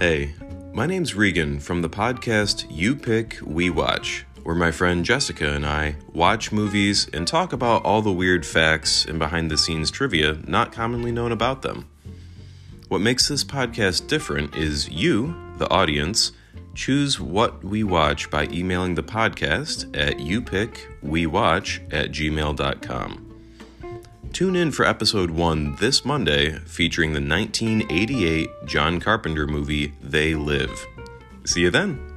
Hey, my name's Regan from the podcast You Pick, We Watch, where my friend Jessica and I watch movies and talk about all the weird facts and behind the scenes trivia not commonly known about them. What makes this podcast different is you, the audience, choose what we watch by emailing the podcast at youpickwewatch at gmail.com. Tune in for episode one this Monday featuring the 1988 John Carpenter movie They Live. See you then.